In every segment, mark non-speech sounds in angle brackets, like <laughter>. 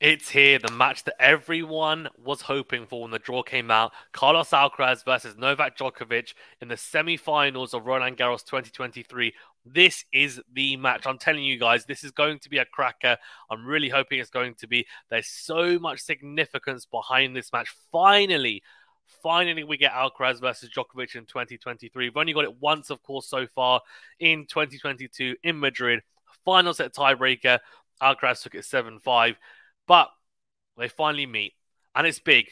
It's here, the match that everyone was hoping for when the draw came out. Carlos Alcaraz versus Novak Djokovic in the semi-finals of Roland Garros 2023. This is the match. I'm telling you guys, this is going to be a cracker. I'm really hoping it's going to be. There's so much significance behind this match. Finally, finally we get Alcaraz versus Djokovic in 2023. We've only got it once, of course, so far in 2022 in Madrid. Final set tiebreaker. Alcaraz took it 7 5. But they finally meet, and it's big.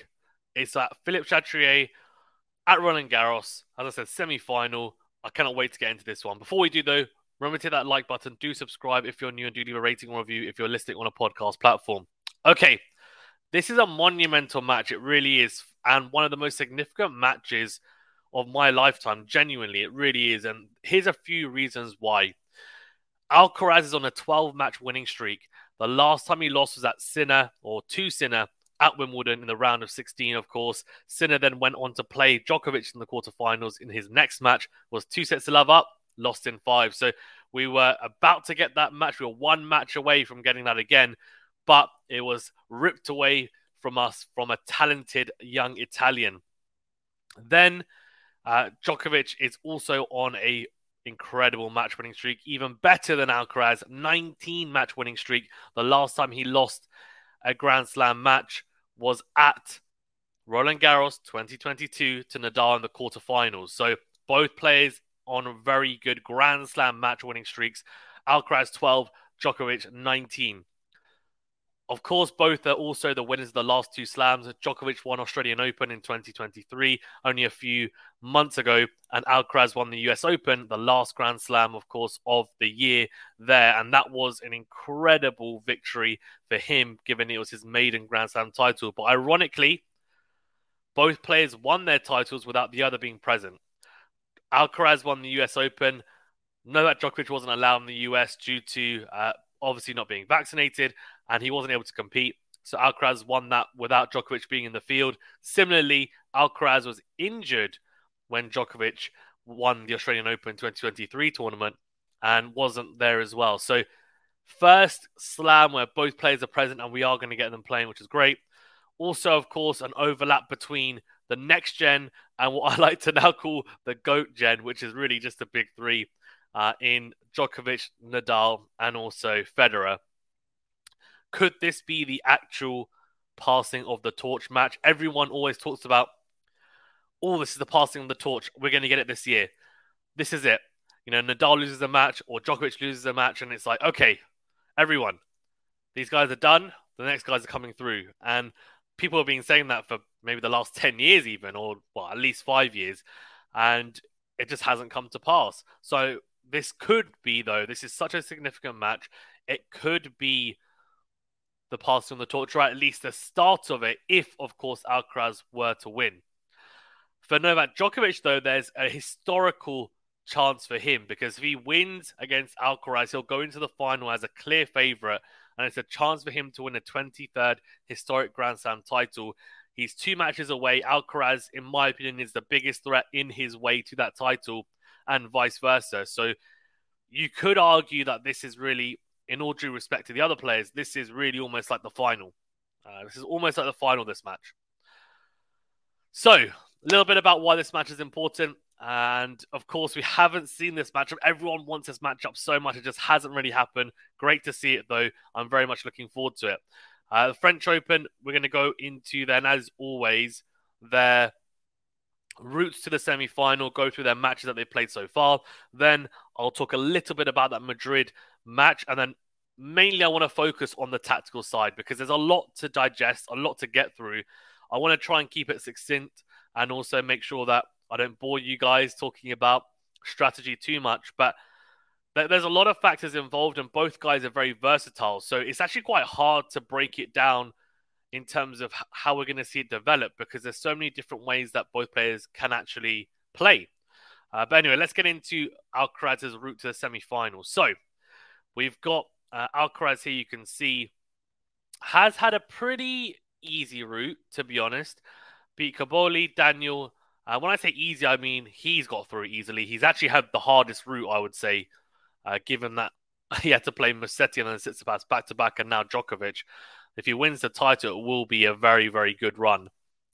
It's at Philippe Chatrier at Roland Garros. As I said, semi final. I cannot wait to get into this one. Before we do, though, remember to hit that like button. Do subscribe if you're new and do leave a rating or review if you're listening on a podcast platform. Okay, this is a monumental match. It really is. And one of the most significant matches of my lifetime. Genuinely, it really is. And here's a few reasons why. Alcaraz is on a 12 match winning streak. The last time he lost was at Sinner or to Sinner at Wimbledon in the round of 16, of course. Sinner then went on to play Djokovic in the quarterfinals in his next match, was two sets to love up, lost in five. So we were about to get that match. We were one match away from getting that again, but it was ripped away from us from a talented young Italian. Then uh, Djokovic is also on a incredible match winning streak, even better than Alcaraz, 19 match winning streak. The last time he lost a Grand Slam match was at Roland Garros 2022 to Nadal in the quarterfinals. So both players on very good Grand Slam match winning streaks. Alcaraz 12, Djokovic 19. Of course, both are also the winners of the last two slams. Djokovic won Australian Open in 2023, only a few months ago, and Alcaraz won the US Open, the last Grand Slam, of course, of the year there. And that was an incredible victory for him, given it was his maiden Grand Slam title. But ironically, both players won their titles without the other being present. Alcaraz won the US Open. Novak Djokovic wasn't allowed in the US due to uh, obviously not being vaccinated, and he wasn't able to compete. So Alcaraz won that without Djokovic being in the field. Similarly, Alcaraz was injured when Djokovic won the Australian Open 2023 tournament and wasn't there as well. So first slam where both players are present and we are going to get them playing, which is great. Also, of course, an overlap between the next gen and what <laughs> I like to now call the GOAT gen, which is really just a big three uh, in Djokovic, Nadal, and also Federer. Could this be the actual passing of the torch match? Everyone always talks about, oh, this is the passing of the torch. We're going to get it this year. This is it. You know, Nadal loses a match or Djokovic loses a match, and it's like, okay, everyone, these guys are done. The next guys are coming through. And people have been saying that for maybe the last 10 years, even, or well, at least five years. And it just hasn't come to pass. So this could be, though, this is such a significant match. It could be the passing on the torch, or at least the start of it, if, of course, Alcaraz were to win. For Novak Djokovic, though, there's a historical chance for him because if he wins against Alcaraz, he'll go into the final as a clear favourite, and it's a chance for him to win a 23rd historic Grand Slam title. He's two matches away. Alcaraz, in my opinion, is the biggest threat in his way to that title, and vice versa. So you could argue that this is really in all due respect to the other players, this is really almost like the final. Uh, this is almost like the final this match. So, a little bit about why this match is important. And of course, we haven't seen this matchup. Everyone wants this matchup so much. It just hasn't really happened. Great to see it, though. I'm very much looking forward to it. Uh, the French Open, we're going to go into then, as always, their routes to the semi final, go through their matches that they've played so far. Then I'll talk a little bit about that Madrid match. And then mainly, I want to focus on the tactical side because there's a lot to digest, a lot to get through. I want to try and keep it succinct and also make sure that I don't bore you guys talking about strategy too much. But there's a lot of factors involved, and both guys are very versatile. So it's actually quite hard to break it down in terms of how we're going to see it develop because there's so many different ways that both players can actually play. Uh, but anyway, let's get into Alcaraz's route to the semi-finals. So We've got uh, Alcaraz here, you can see, has had a pretty easy route, to be honest. Beat Cobolli, Daniel. Uh, when I say easy, I mean he's got through easily. He's actually had the hardest route, I would say, uh, given that <laughs> he had to play Musetti and then Tsitsipas back to back, and now Djokovic. If he wins the title, it will be a very, very good run.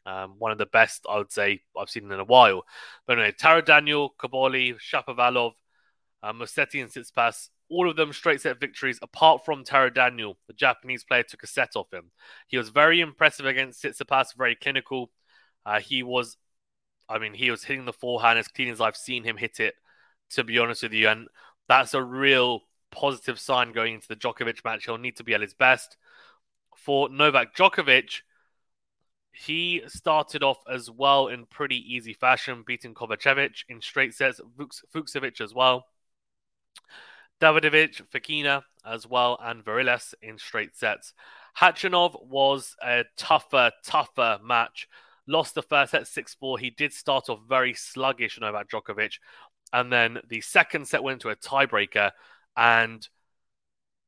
Um, one of the best, I would say, I've seen in a while. But anyway, Taro Daniel, Cobolli, Shapovalov, uh, and Tsitsipas, all of them straight set victories, apart from Taro Daniel. The Japanese player took a set off him. He was very impressive against Tsitsipas, very clinical. Uh, he was, I mean, he was hitting the forehand as clean as I've seen him hit it, to be honest with you. And that's a real positive sign going into the Djokovic match. He'll need to be at his best. For Novak Djokovic, he started off as well in pretty easy fashion, beating Kovacevic in straight sets, Fucsovics as well. Davidovich, Fokina as well, and Varillas in straight sets. Khachanov was a tougher, tougher match. Lost the first set 6 4. He did start off very sluggish, Novak Djokovic. And then the second set went to a tiebreaker. And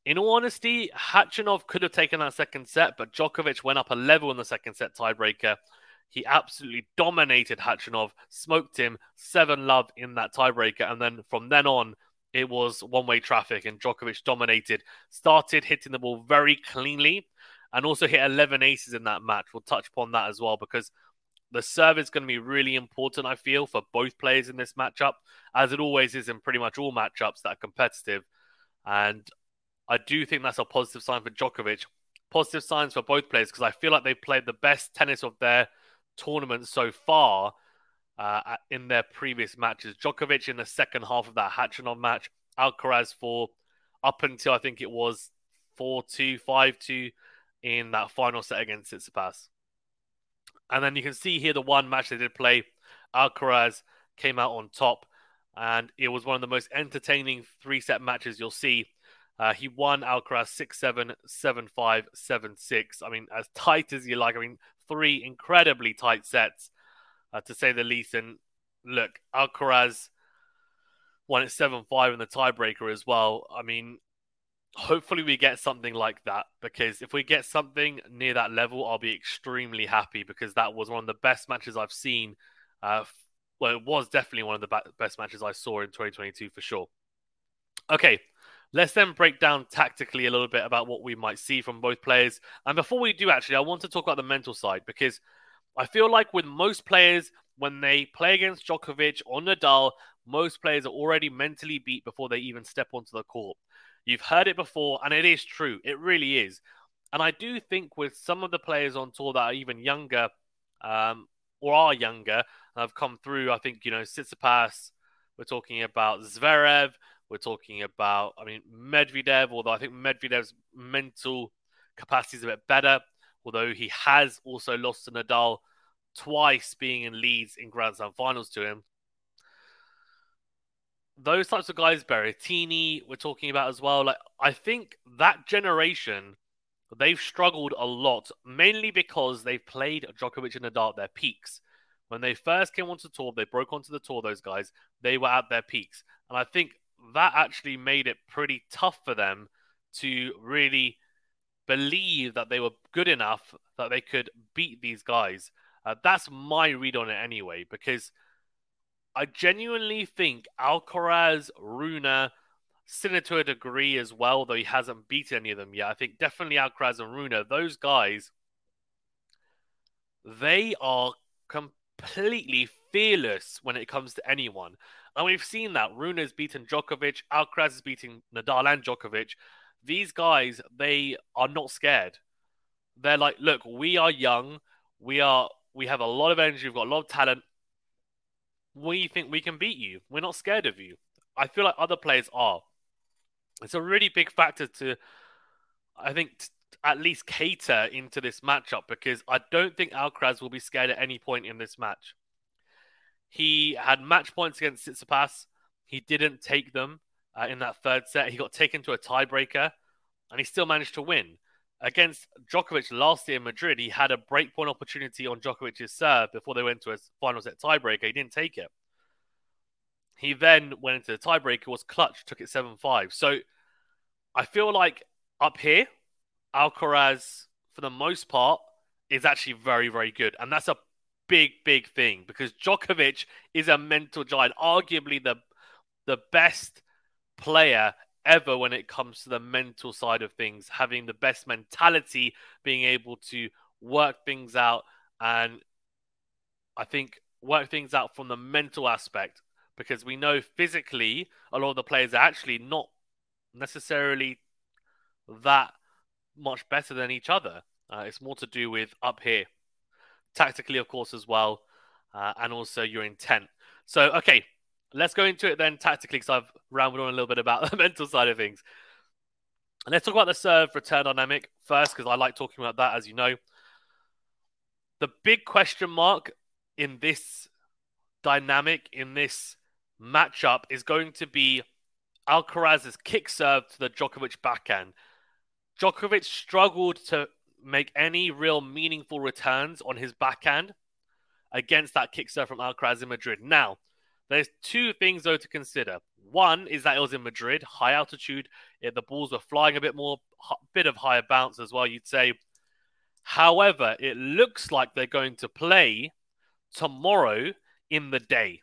in all honesty, Khachanov could have taken that second set, but Djokovic went up a level in the second set tiebreaker. He absolutely dominated Khachanov, smoked him, seven love in that tiebreaker. And then from then on, it was one way traffic, and Djokovic dominated, started hitting the ball very cleanly, and also hit 11 aces in that match. We'll touch upon that as well because the serve is going to be really important, I feel, for both players in this matchup, as it always is in pretty much all matchups that are competitive. And I do think that's a positive sign for Djokovic. Positive signs for both players because I feel like they've played the best tennis of their tournament so far uh, in their previous matches. Djokovic in the second half of that Khachanov match, Alcaraz for up until I think it was 4 2, 5 2 in that final set against Tsitsipas. And then you can see here the one match they did play, Alcaraz came out on top, and it was one of the most entertaining three set matches you'll see uh, he won Alcaraz 6 7, 7 5, 7 6. I mean, as tight as you like. I mean, three incredibly tight sets, uh, to say the least. And look, Alcaraz won it 7 5 in the tiebreaker as well. I mean, hopefully we get something like that because if we get something near that level, I'll be extremely happy because that was one of the best matches I've seen. Uh, well, it was definitely one of the best matches I saw in 2022 for sure. Okay, Let's then break down tactically a little bit about what we might see from both players. And before we do, actually, I want to talk about the mental side because I feel like with most players, when they play against Djokovic or Nadal, most players are already mentally beat before they even step onto the court. You've heard it before, and it is true. It really is. And I do think with some of the players on tour that are even younger um, or are younger have come through, I think, you know, Tsitsipas, we're talking about Zverev, we're talking about, I mean, Medvedev, although I think Medvedev's mental capacity is a bit better, although he has also lost to Nadal twice being in leads in Grand Slam finals to him. Those types of guys, Berrettini, we're talking about as well. Like, I think that generation, they've struggled a lot, mainly because they've played Djokovic and Nadal at their peaks. When they first came onto the tour, they broke onto the tour, those guys, they were at their peaks. And I think that actually made it pretty tough for them to really believe that they were good enough that they could beat these guys. Uh, that's my read on it anyway, because I genuinely think Alcaraz, Rune, Sinner to a degree as well, though he hasn't beaten any of them yet. I think definitely Alcaraz and Rune, those guys, they are completely fearless when it comes to anyone. And we've seen that. Rune has beaten Djokovic, Alcaraz is beating Nadal and Djokovic. These guys, they are not scared. They're like, look, we are young. We are we have a lot of energy, we've got a lot of talent. We think we can beat you. We're not scared of you. I feel like other players are. It's a really big factor to I think t- at least cater into this matchup because I don't think Alcaraz will be scared at any point in this match. He had match points against Tsitsipas. He didn't take them uh, in that third set. He got taken to a tiebreaker, and he still managed to win. Against Djokovic last year in Madrid, he had a breakpoint opportunity on Djokovic's serve before they went to a final set tiebreaker. He didn't take it. He then went into the tiebreaker, was clutch, took it 7 5. So I feel like up here, Alcaraz, for the most part, is actually very, very good. And that's a big, big thing because Djokovic is a mental giant, arguably the the best player ever when it comes to the mental side of things, having the best mentality, being able to work things out, and I think work things out from the mental aspect because we know physically a lot of the players are actually not necessarily that much better than each other. Uh, it's more to do with up here, tactically, of course, as well, uh, and also your intent. So, okay, let's go into it then tactically because I've rambled on a little bit about <laughs> the mental side of things. And let's talk about the serve return dynamic first because I like talking about that, as you know. The big question mark in this dynamic, in this matchup, is going to be Alcaraz's kick serve to the Djokovic backhand. Djokovic struggled to make any real meaningful returns on his backhand against that kick serve from Alcaraz in Madrid. Now, there's two things though to consider. One is that it was in Madrid, high altitude. the balls were flying a bit more, a bit of higher bounce as well. You'd say. However, it looks like they're going to play tomorrow in the day.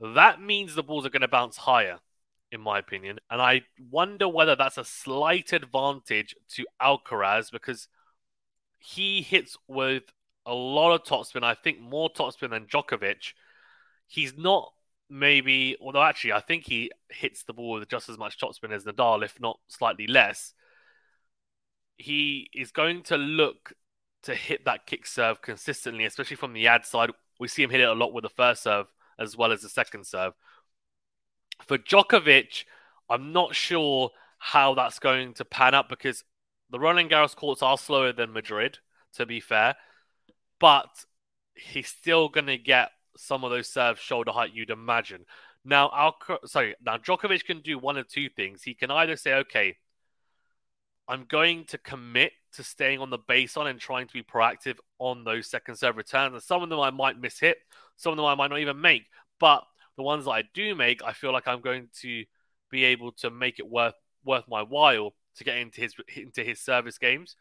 That means the balls are going to bounce higher, in my opinion. And I wonder whether that's a slight advantage to Alcaraz because he hits with a lot of topspin. I think more topspin than Djokovic he's not maybe, although actually I think he hits the ball with just as much topspin as Nadal, if not slightly less. He is going to look to hit that kick serve consistently, especially from the ad side. We see him hit it a lot with the first serve as well as the second serve. For Djokovic, I'm not sure how that's going to pan out because the Roland Garros courts are slower than Madrid, to be fair, but he's still going to get some of those serves shoulder height you'd imagine. Now, Alca- sorry, now Djokovic can do one of two things. He can either say, okay, I'm going to commit to staying on the base baseline and trying to be proactive on those second serve returns. And some of them I might miss hit, some of them I might not even make. But the ones that I do make, I feel like I'm going to be able to make it worth worth my while to get into his into his service games.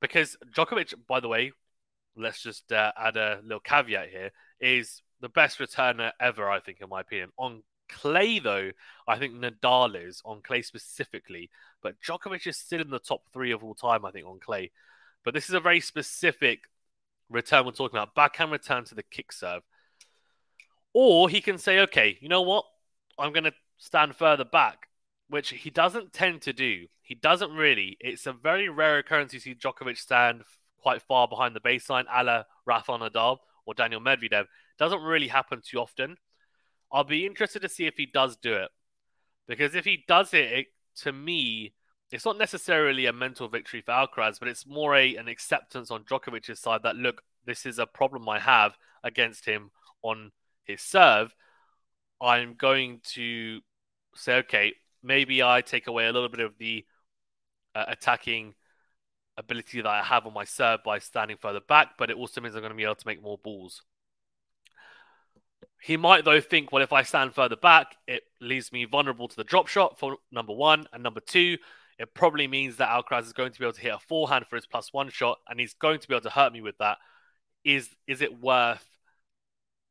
Because Djokovic, by the way, let's just uh, add a little caveat here is the best returner ever, I think, in my opinion. On clay, though, I think Nadal is on clay specifically, but Djokovic is still in the top three of all time, I think, on clay. But this is a very specific return we're talking about backhand return to the kick serve. Or he can say, okay, you know what? I'm going to stand further back, which he doesn't tend to do. He doesn't really. It's a very rare occurrence you see Djokovic stand quite far behind the baseline, a la Rafa Nadal or Daniil Medvedev. Doesn't really happen too often. I'll be interested to see if he does do it. Because if he does it, it to me, it's not necessarily a mental victory for Alcaraz, but it's more a, an acceptance on Djokovic's side that, look, this is a problem I have against him on his serve. I'm going to say, okay, maybe I take away a little bit of the uh, attacking ability that I have on my serve by standing further back, but it also means I'm going to be able to make more balls. He might, though, think, well, if I stand further back, it leaves me vulnerable to the drop shot for number one. And number two, it probably means that Alcaraz is going to be able to hit a forehand for his plus one shot, and he's going to be able to hurt me with that. Is is it worth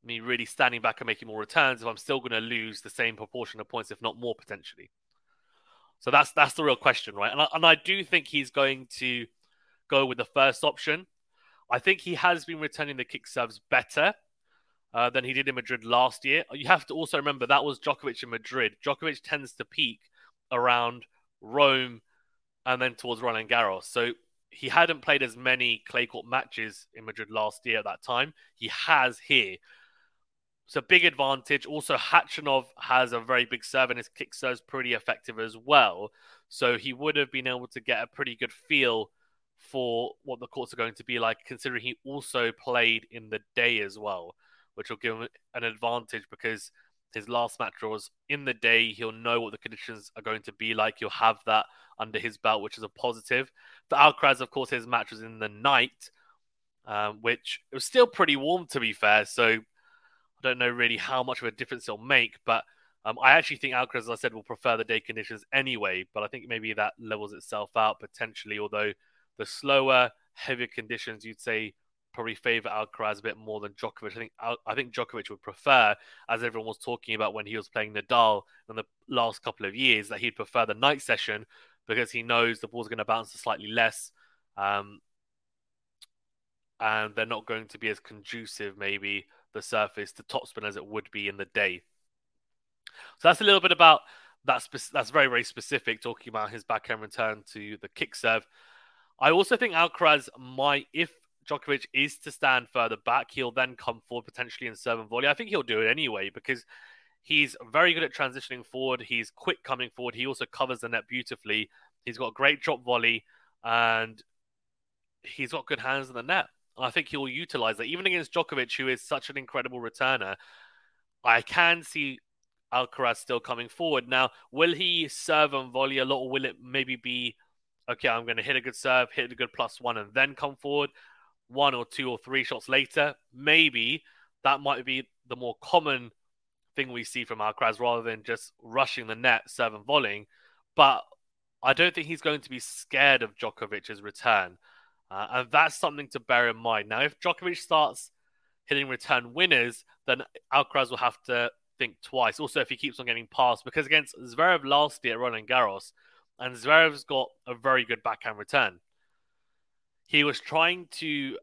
me really standing back and making more returns if I'm still going to lose the same proportion of points, if not more potentially? So that's that's the real question, right? And I, and I do think he's going to go with the first option. I think he has been returning the kick serves better uh, than he did in Madrid last year. You have to also remember that was Djokovic in Madrid. Djokovic tends to peak around Rome and then towards Roland Garros. So he hadn't played as many clay court matches in Madrid last year at that time. He has here. It's a big advantage. Also, Khachanov has a very big serve and his kick serve is pretty effective as well. So he would have been able to get a pretty good feel for what the courts are going to be like, considering he also played in the day as well, which will give him an advantage because his last match was in the day. He'll know what the conditions are going to be like. He'll have that under his belt, which is a positive. For Alcaraz, of course, his match was in the night, um, which was still pretty warm to be fair. So don't know really how much of a difference it'll make, but um, I actually think Alcaraz, as I said, will prefer the day conditions anyway. But I think maybe that levels itself out potentially, although the slower, heavier conditions, you'd say probably favor Alcaraz a bit more than Djokovic. I think I think Djokovic would prefer, as everyone was talking about when he was playing Nadal in the last couple of years, that he'd prefer the night session because he knows the ball's going to bounce slightly less, um, and they're not going to be as conducive, maybe the surface to topspin as it would be in the day. So that's a little bit about that's that's very very specific, talking about his backhand return to the kick serve. I also think Alcaraz might, if Djokovic is to stand further back, he'll then come forward potentially in serve and volley. I think he'll do it anyway because he's very good at transitioning forward. He's quick coming forward. He also covers the net beautifully. He's got great drop volley and he's got good hands in the net. I think he'll utilize that even against Djokovic, who is such an incredible returner. I can see Alcaraz still coming forward. Now, will he serve and volley a lot, or will it maybe be okay? I'm going to hit a good serve, hit a good plus one, and then come forward? one or two or three shots later, maybe that might be the more common thing we see from Alcaraz rather than just rushing the net, serving volleying. But I don't think he's going to be scared of Djokovic's return. Uh, and that's something to bear in mind. Now, if Djokovic starts hitting return winners, then Alcaraz will have to think twice. Also, if he keeps on getting past, because against Zverev last year at Roland Garros, and Zverev's got a very good backhand return he was trying to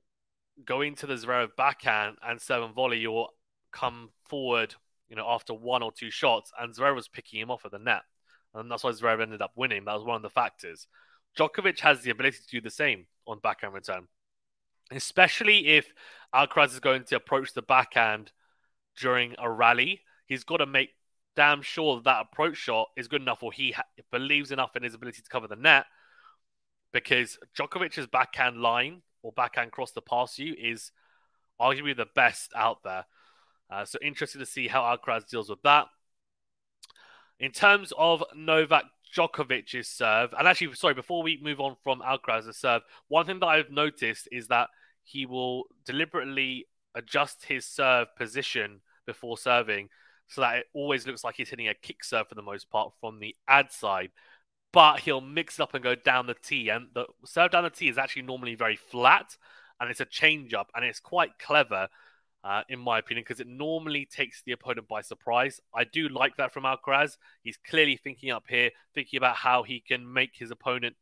go into the Zverev backhand and serve and volley or come forward, you know, after one or two shots, and Zverev was picking him off at the net. And that's why Zverev ended up winning. That was one of the factors. Djokovic has the ability to do the same on backhand return, especially if Alcaraz is going to approach the backhand during a rally. He's got to make damn sure that, that approach shot is good enough or he ha- believes enough in his ability to cover the net because Djokovic's backhand line or backhand cross to pass you is arguably the best out there. Uh, so interested to see how Alcaraz deals with that. In terms of Novak Djokovic's serve, and actually, sorry, before we move on from Alcaraz's serve, one thing that I've noticed is that he will deliberately adjust his serve position before serving so that it always looks like he's hitting a kick serve for the most part from the ad side. But he'll mix it up and go down the tee. And the serve down the tee is actually normally very flat, and it's a change up, and it's quite clever, uh, in my opinion, because it normally takes the opponent by surprise. I do like that from Alcaraz. He's clearly thinking up here, thinking about how he can make his opponent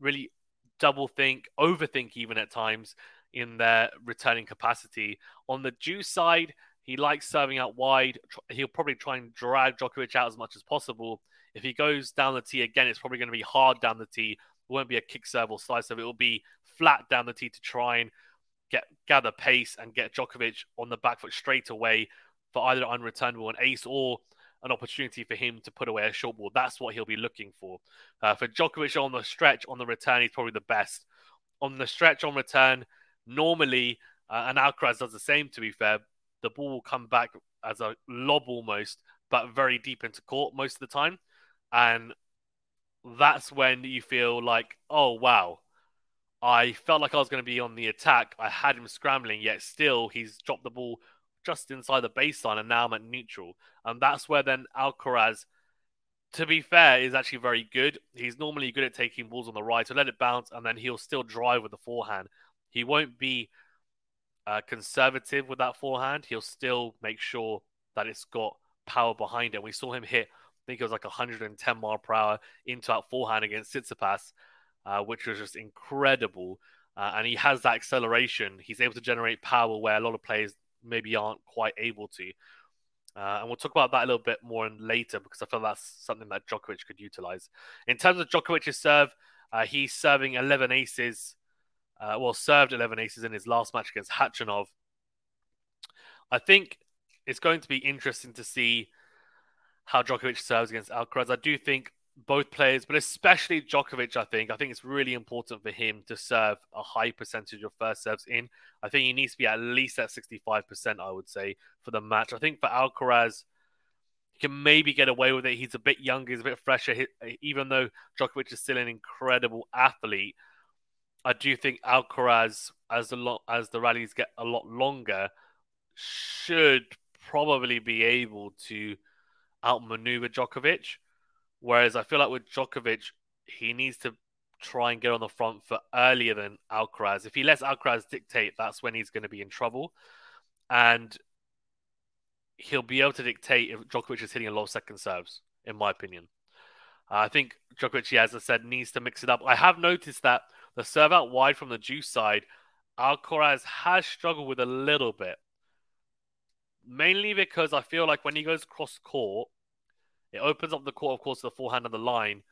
really double think, overthink even at times in their returning capacity. On the Djokovic side, he likes serving out wide. He'll probably try and drag Djokovic out as much as possible. If he goes down the tee again, it's probably going to be hard down the tee. It won't be a kick serve or slice serve. It will be flat down the tee to try and get gather pace and get Djokovic on the back foot straight away for either an unreturnable an ace or an opportunity for him to put away a short ball. That's what he'll be looking for. Uh, for Djokovic on the stretch, on the return, he's probably the best. On the stretch, on return, normally, uh, and Alcaraz does the same, to be fair, the ball will come back as a lob almost, but very deep into court most of the time and that's when you feel like, oh wow, I felt like I was going to be on the attack. I had him scrambling, yet still he's dropped the ball just inside the baseline, and now I'm at neutral. And that's where then Alcaraz, to be fair, is actually very good. He's normally good at taking balls on the right, so let it bounce, and then he'll still drive with the forehand. He won't be uh, conservative with that forehand. He'll still make sure that it's got power behind it. We saw him hit I think it was like 110 mile per hour into that forehand against Tsitsipas, uh, which was just incredible. Uh, and he has that acceleration. He's able to generate power where a lot of players maybe aren't quite able to. Uh, and we'll talk about that a little bit more later because I feel that's something that Djokovic could utilize. In terms of Djokovic's serve, uh, he's serving 11 aces. Uh, well, served 11 aces in his last match against Khachanov. I think it's going to be interesting to see how Djokovic serves against Alcaraz. I do think both players, but especially Djokovic, I think. I think it's really important for him to serve a high percentage of first serves in. I think he needs to be at least at 65%, I would say, for the match. I think for Alcaraz, he can maybe get away with it. He's a bit younger, he's a bit fresher. even though Djokovic is still an incredible athlete, I do think Alcaraz, as the lo- as the rallies get a lot longer, should probably be able to outmaneuver Djokovic. Whereas I feel like with Djokovic, he needs to try and get on the front foot earlier than Alcaraz. If he lets Alcaraz dictate, that's when he's going to be in trouble. And he'll be able to dictate if Djokovic is hitting a lot of second serves, in my opinion. Uh, I think Djokovic, as I said, needs to mix it up. I have noticed that the serve out wide from the deuce side, Alcaraz has struggled with a little bit. Mainly because I feel like when he goes cross court, it opens up the court, of course, to the forehand and the line.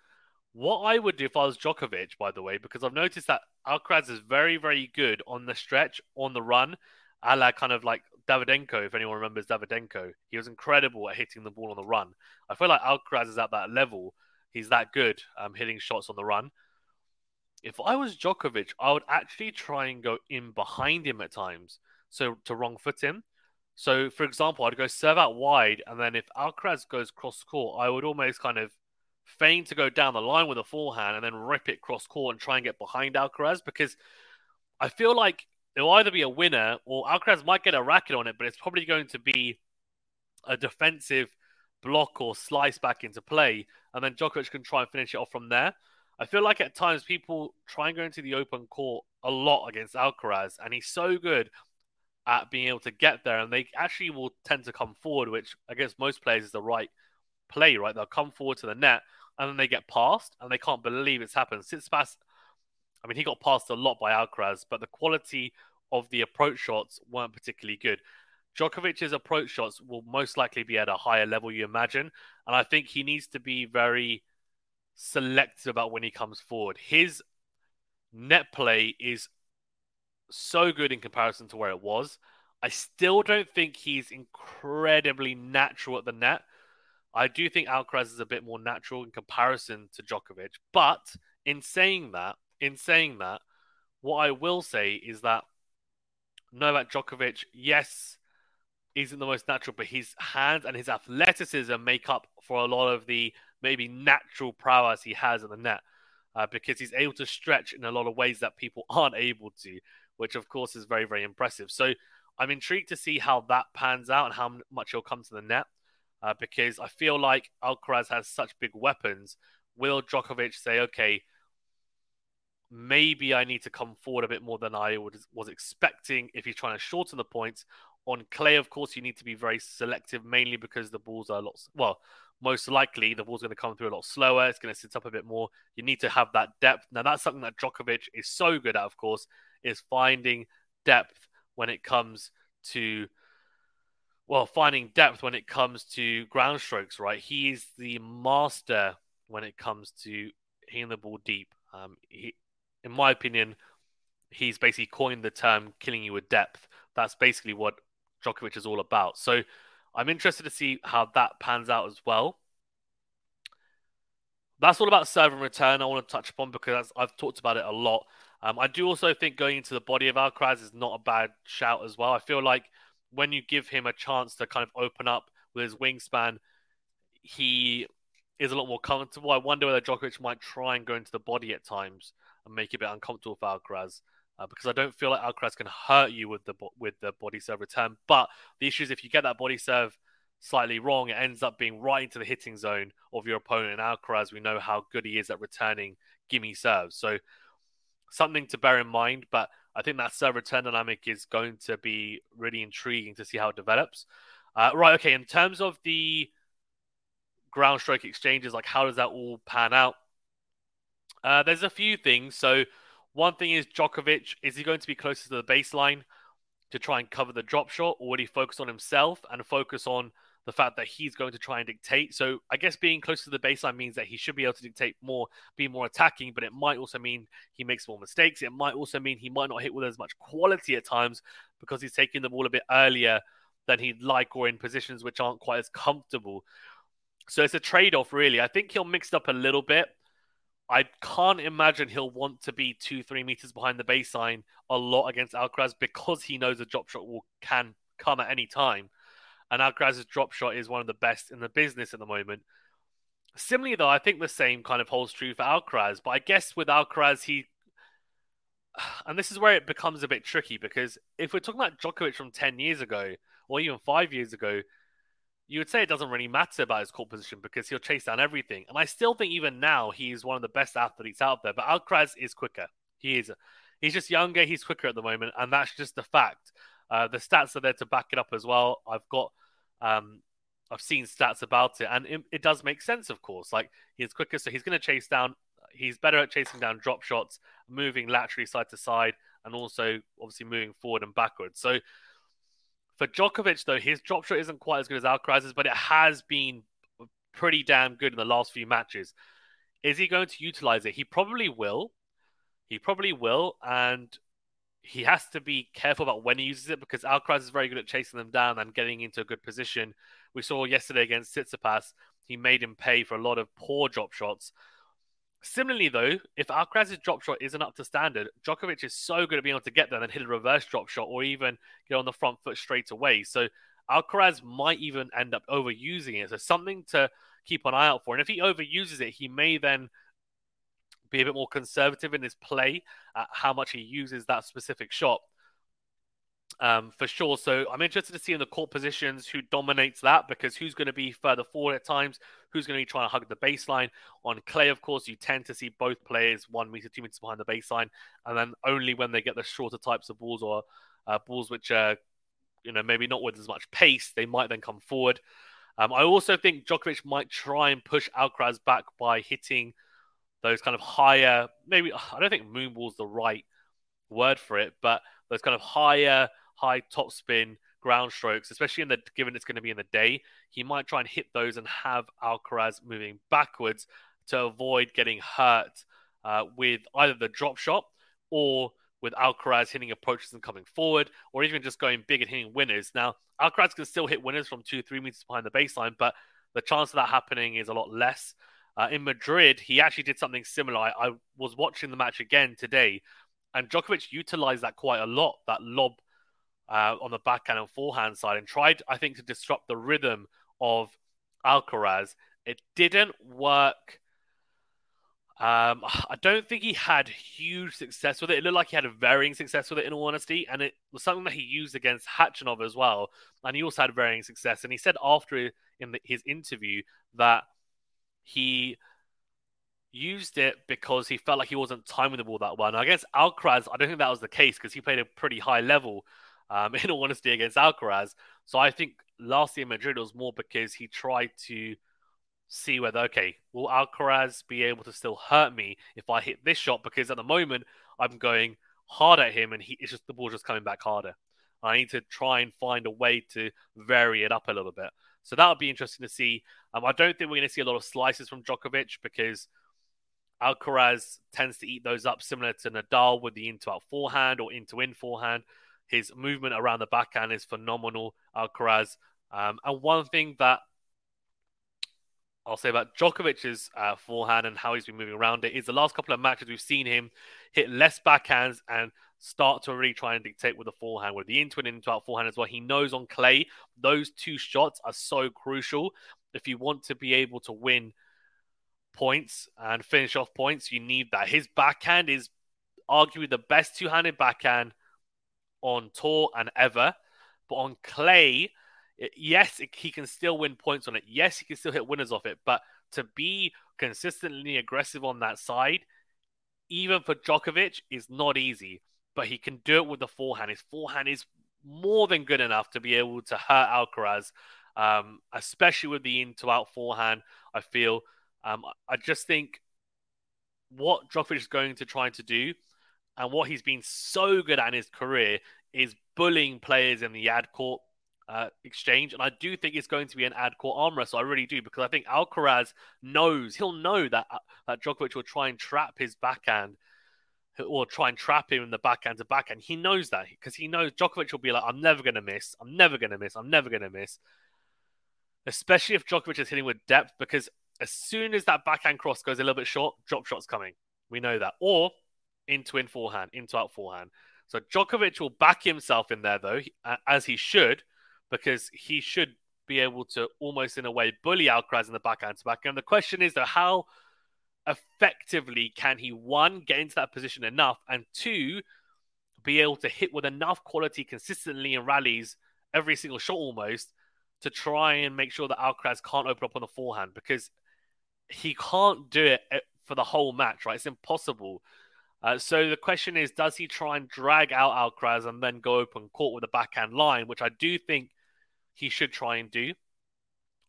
What I would do if I was Djokovic, by the way, because I've noticed that Alcaraz is very, very good on the stretch, on the run, a la kind of like Davydenko, if anyone remembers Davydenko. He was incredible at hitting the ball on the run. I feel like Alcaraz is at that level. He's that good um, hitting shots on the run. If I was Djokovic, I would actually try and go in behind him at times, so to wrong foot him. So, for example, I'd go serve out wide, and then if Alcaraz goes cross court, I would almost kind of feign to go down the line with a forehand and then rip it cross court and try and get behind Alcaraz because I feel like it'll either be a winner or Alcaraz might get a racket on it, but it's probably going to be a defensive block or slice back into play, and then Djokovic can try and finish it off from there. I feel like at times people try and go into the open court a lot against Alcaraz, and he's so good at being able to get there, and they actually will tend to come forward, which I guess most players is the right play, right? They'll come forward to the net, and then they get passed, and they can't believe it's happened. Tsitsipas, I mean, he got passed a lot by Alcaraz, but the quality of the approach shots weren't particularly good. Djokovic's approach shots will most likely be at a higher level, you imagine, and I think he needs to be very selective about when he comes forward. His net play is so good in comparison to where it was. I still don't think he's incredibly natural at the net. I do think Alcaraz is a bit more natural in comparison to Djokovic. But in saying that, in saying that, what I will say is that Novak Djokovic, yes, isn't the most natural, but his hands and his athleticism make up for a lot of the maybe natural prowess he has at the net. Uh, because he's able to stretch in a lot of ways that people <laughs> aren't able to which of course is very, very impressive. So I'm intrigued to see how that pans out and how much he'll come to the net uh, because I feel like Alcaraz has such big weapons. Will Djokovic say, okay, maybe I need to come forward a bit more than I was expecting if he's trying to shorten the points? On clay, of course, you need to be very selective, mainly because the balls are a lot, well, most likely the ball's going to come through a lot slower. It's going to sit up a bit more. You need to have that depth. Now, that's something that Djokovic is so good at, of course is finding depth when it comes to well, finding depth when it comes to ground strokes, right? He's the master when it comes to hitting the ball deep. Um, he, in my opinion, he's basically coined the term "killing you with depth." That's basically what Djokovic is all about. So, I'm interested to see how that pans out as well. That's all about serve and return. I want to touch upon because I've talked about it a lot. Um, I do also think going into the body of Alcaraz is not a bad shout as well. I feel like when you give him a chance to kind of open up with his wingspan, he is a lot more comfortable. I wonder whether Djokovic might try and go into the body at times and make it a bit uncomfortable for Alcaraz. Uh, because I don't feel like Alcaraz can hurt you with the with the body serve return. But the issue is if you get that body serve slightly wrong, it ends up being right into the hitting zone of your opponent. And Alcaraz, we know how good he is at returning gimme serves. So something to bear in mind. But I think that serve return dynamic is going to be really intriguing to see how it develops. Uh, right, okay. In terms of the ground stroke exchanges, like how does that all pan out? Uh, there's a few things. So one thing is Djokovic. Is he going to be closer to the baseline to try and cover the drop shot, or would he focus on himself and focus on the fact that he's going to try and dictate. So I guess being close to the baseline means that he should be able to dictate more, be more attacking, but it might also mean he makes more mistakes. It might also mean he might not hit with as much quality at times because he's taking the ball a bit earlier than he'd like or in positions which aren't quite as comfortable. So it's a trade off, really. I think he'll mix it up a little bit. I can't imagine he'll want to be two, three meters behind the baseline a lot against Alcaraz because he knows a drop shot will can come at any time and Alcaraz's drop shot is one of the best in the business at the moment. Similarly, though, I think the same kind of holds true for Alcaraz. But I guess with Alcaraz, he <sighs> and this is where it becomes a bit tricky because if we're talking about Djokovic from 10 years ago or even five years ago, you would say it doesn't really matter about his court position because he'll chase down everything. And I still think even now he's one of the best athletes out there. But Alcaraz is quicker. He is. He's just younger. He's quicker at the moment, and that's just a fact. Uh, the stats are there to back it up as well. I've got, um, I've seen stats about it, and it, it does make sense. Of course, like he's quicker, so he's going to chase down. He's better at chasing down drop shots, moving laterally side to side, and also obviously moving forward and backwards. So for Djokovic, though, his drop shot isn't quite as good as Alcaraz's, but it has been pretty damn good in the last few matches. Is he going to utilize it? He probably will. He probably will, and he has to be careful about when he uses it because Alcaraz is very good at chasing them down and getting into a good position. We saw yesterday against Tsitsipas, he made him pay for a lot of poor drop shots. Similarly, though, if Alcaraz's drop shot isn't up to standard, Djokovic is so good at being able to get there and hit a reverse drop shot or even get on the front foot straight away. So Alcaraz might even end up overusing it. So something to keep an eye out for. And if he overuses it, he may then be a bit more conservative in his play at how much he uses that specific shot um, for sure. So I'm interested to see in the court positions who dominates that because who's going to be further forward at times, who's going to be trying to hug the baseline. On clay, of course, you tend to see both players one meter, two meters behind the baseline, and then only when they get the shorter types of balls or uh, balls which are, you know, maybe not with as much pace, they might then come forward. Um, I also think Djokovic might try and push Alcaraz back by hitting those kind of higher, maybe I don't think moonball's the right word for it, but those kind of higher high top spin ground strokes, especially in the given it's going to be in the day, he might try and hit those and have Alcaraz moving backwards to avoid getting hurt uh, with either the drop shot or with Alcaraz hitting approaches and coming forward, or even just going big and hitting winners. Now, Alcaraz can still hit winners from two, three meters behind the baseline, but the chance of that happening is a lot less. Uh, in Madrid, he actually did something similar. I, I was watching the match again today, and Djokovic utilized that quite a lot, that lob uh, on the backhand and forehand side and tried, I think, to disrupt the rhythm of Alcaraz. It didn't work. Um, I don't think he had huge success with it. It looked like he had a varying success with it, in all honesty, and it was something that he used against Khachanov as well. And he also had varying success. And he said after in the, his interview that he used it because he felt like he wasn't timing the ball that well. Now, against Alcaraz, I don't think that was the case because he played a pretty high level um, <laughs> in all honesty, against Alcaraz. So I think last year in Madrid was more because he tried to see whether, okay, will Alcaraz be able to still hurt me if I hit this shot? Because at the moment, I'm going hard at him and he, it's just the ball just coming back harder. I need to try and find a way to vary it up a little bit. So that'll be interesting to see. Um, I don't think we're going to see a lot of slices from Djokovic because Alcaraz tends to eat those up similar to Nadal with the into out forehand or into in forehand. His movement around the backhand is phenomenal, Alcaraz. Um, and one thing that I'll say about Djokovic's uh, forehand and how he's been moving around it is the last couple of matches we've seen him hit less backhands and start to really try and dictate with the forehand, with the into and into out forehand as well. He knows on clay those two shots are so crucial. If you want to be able to win points and finish off points, you need that. His backhand is arguably the best two handed backhand on tour and ever. But on clay, yes, he can still win points on it. Yes, he can still hit winners off it. But to be consistently aggressive on that side, even for Djokovic, is not easy. But he can do it with the forehand. His forehand is more than good enough to be able to hurt Alcaraz, um, especially with the into out forehand. I feel. Um, I just think what Djokovic is going to try to do and what he's been so good at in his career is bullying players in the ad court uh, exchange. And I do think it's going to be an ad court arm wrestle. I really do because I think Alcaraz knows he'll know that uh, that Djokovic will try and trap his backhand or try and trap him in the backhand to backhand. He knows that because he knows Djokovic will be like, I'm never going to miss. I'm never going to miss. I'm never going to miss. Especially if Djokovic is hitting with depth because as soon as that backhand cross goes a little bit short, drop shot's coming. We know that. Or into in forehand, into out forehand. So Djokovic will back himself in there though, as he should, because he should be able to almost in a way bully Alcaraz in the backhand to backhand. The question is though, how effectively can he one get into that position enough, and two be able to hit with enough quality consistently in rallies every single shot almost to try and make sure that Alcaraz can't open up on the forehand because he can't do it eh, for the whole match, right? It's impossible. Uh, so the question is, does he try and drag out Alcaraz and then go open court with a backhand line, which I do think he should try and do.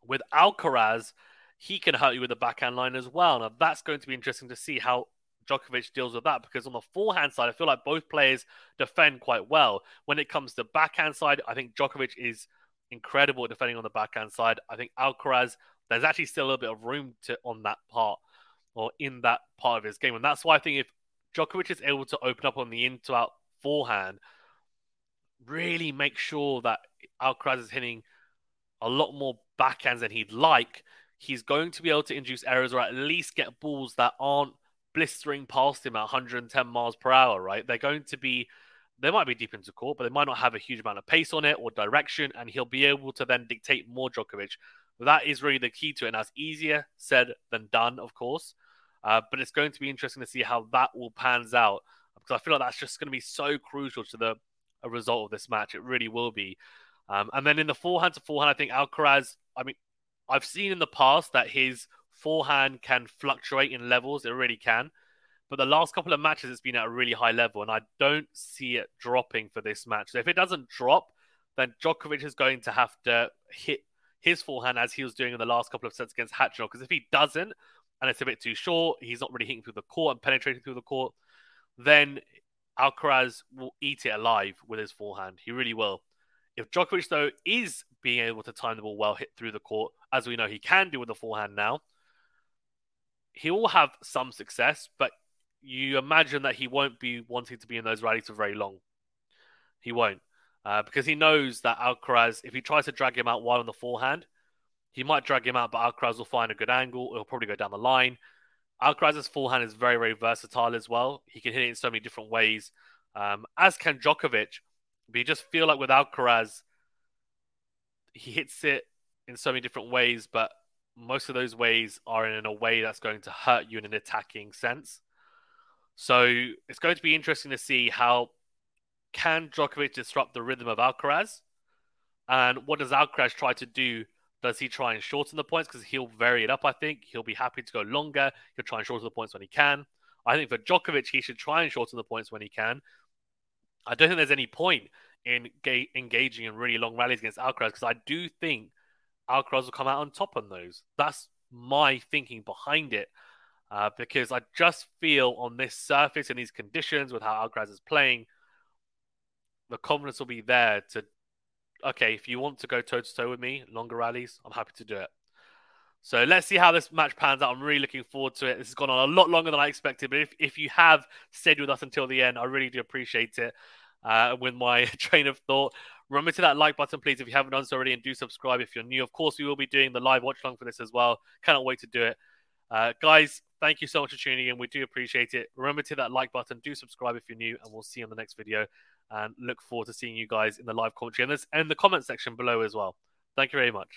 With Alcaraz, he can hurt you with the backhand line as well. Now that's going to be interesting to see how Djokovic deals with that because on the forehand side, I feel like both players defend quite well. When it comes to backhand side, I think Djokovic is incredible at defending on the backhand side. I think Alcaraz, there's actually still a little bit of room to on that part or in that part of his game. And that's why I think if Djokovic is able to open up on the in to out forehand, really make sure that Alcaraz is hitting a lot more backhands than he'd like, he's going to be able to induce errors or at least get balls that aren't blistering past him at 110 miles per hour, right? They're going to be, they might be deep into court, but they might not have a huge amount of pace on it or direction, and he'll be able to then dictate more Djokovic. That is really the key to it. And that's easier said than done, of course. Uh, but it's going to be interesting to see how that all pans out because I feel like that's just going to be so crucial to the result of this match. It really will be. Um, and then in the forehand to forehand, I think Alcaraz, I mean, I've seen in the past that his forehand can fluctuate in levels. It really can. But the last couple of matches, it's been at a really high level, and I don't see it dropping for this match. So if it doesn't drop, then Djokovic is going to have to hit his forehand as he was doing in the last couple of sets against Khachanov. Because if he doesn't, and it's a bit too short, he's not really hitting through the court and penetrating through the court, then Alcaraz will eat it alive with his forehand. He really will. If Djokovic, though, is being able to time the ball well, hit through the court, as we know he can do with the forehand now, he will have some success, but you imagine that he won't be wanting to be in those rallies for very long. He won't. Uh, because he knows that Alcaraz, if he tries to drag him out while on the forehand, he might drag him out, but Alcaraz will find a good angle. He'll probably go down the line. Alcaraz's forehand is very, very versatile as well. He can hit it in so many different ways, um, as can Djokovic. But you just feel like with Alcaraz, he hits it in so many different ways, but most of those ways are in a way that's going to hurt you in an attacking sense. So it's going to be interesting to see how can Djokovic disrupt the rhythm of Alcaraz, and what does Alcaraz try to do does he try and shorten the points? Because he'll vary it up, I think. He'll be happy to go longer. He'll try and shorten the points when he can. I think for Djokovic, he should try and shorten the points when he can. I don't think there's any point in ga- engaging in really long rallies against Alcaraz because I do think Alcaraz will come out on top on those. That's my thinking behind it. Uh, because I just feel on this surface in these conditions with how Alcaraz is playing, the confidence will be there to okay, if you want to go toe to toe with me, longer rallies, I'm happy to do it. So let's see how this match pans out. I'm really looking forward to it. This has gone on a lot longer than I expected, but if, if you have stayed with us until the end, I really do appreciate it. Uh, with my <laughs> train of thought, remember to that like button, please, if you haven't done so already, and do subscribe if you're new. Of course, we will be doing the live watch along for this as well. Cannot wait to do it. Uh, guys, thank you so much for tuning in. We do appreciate it. Remember to that like button, do subscribe if you're new, and we'll see you on the next video and look forward to seeing you guys in the live commentary and, this, and the comment section below as well. Thank you very much.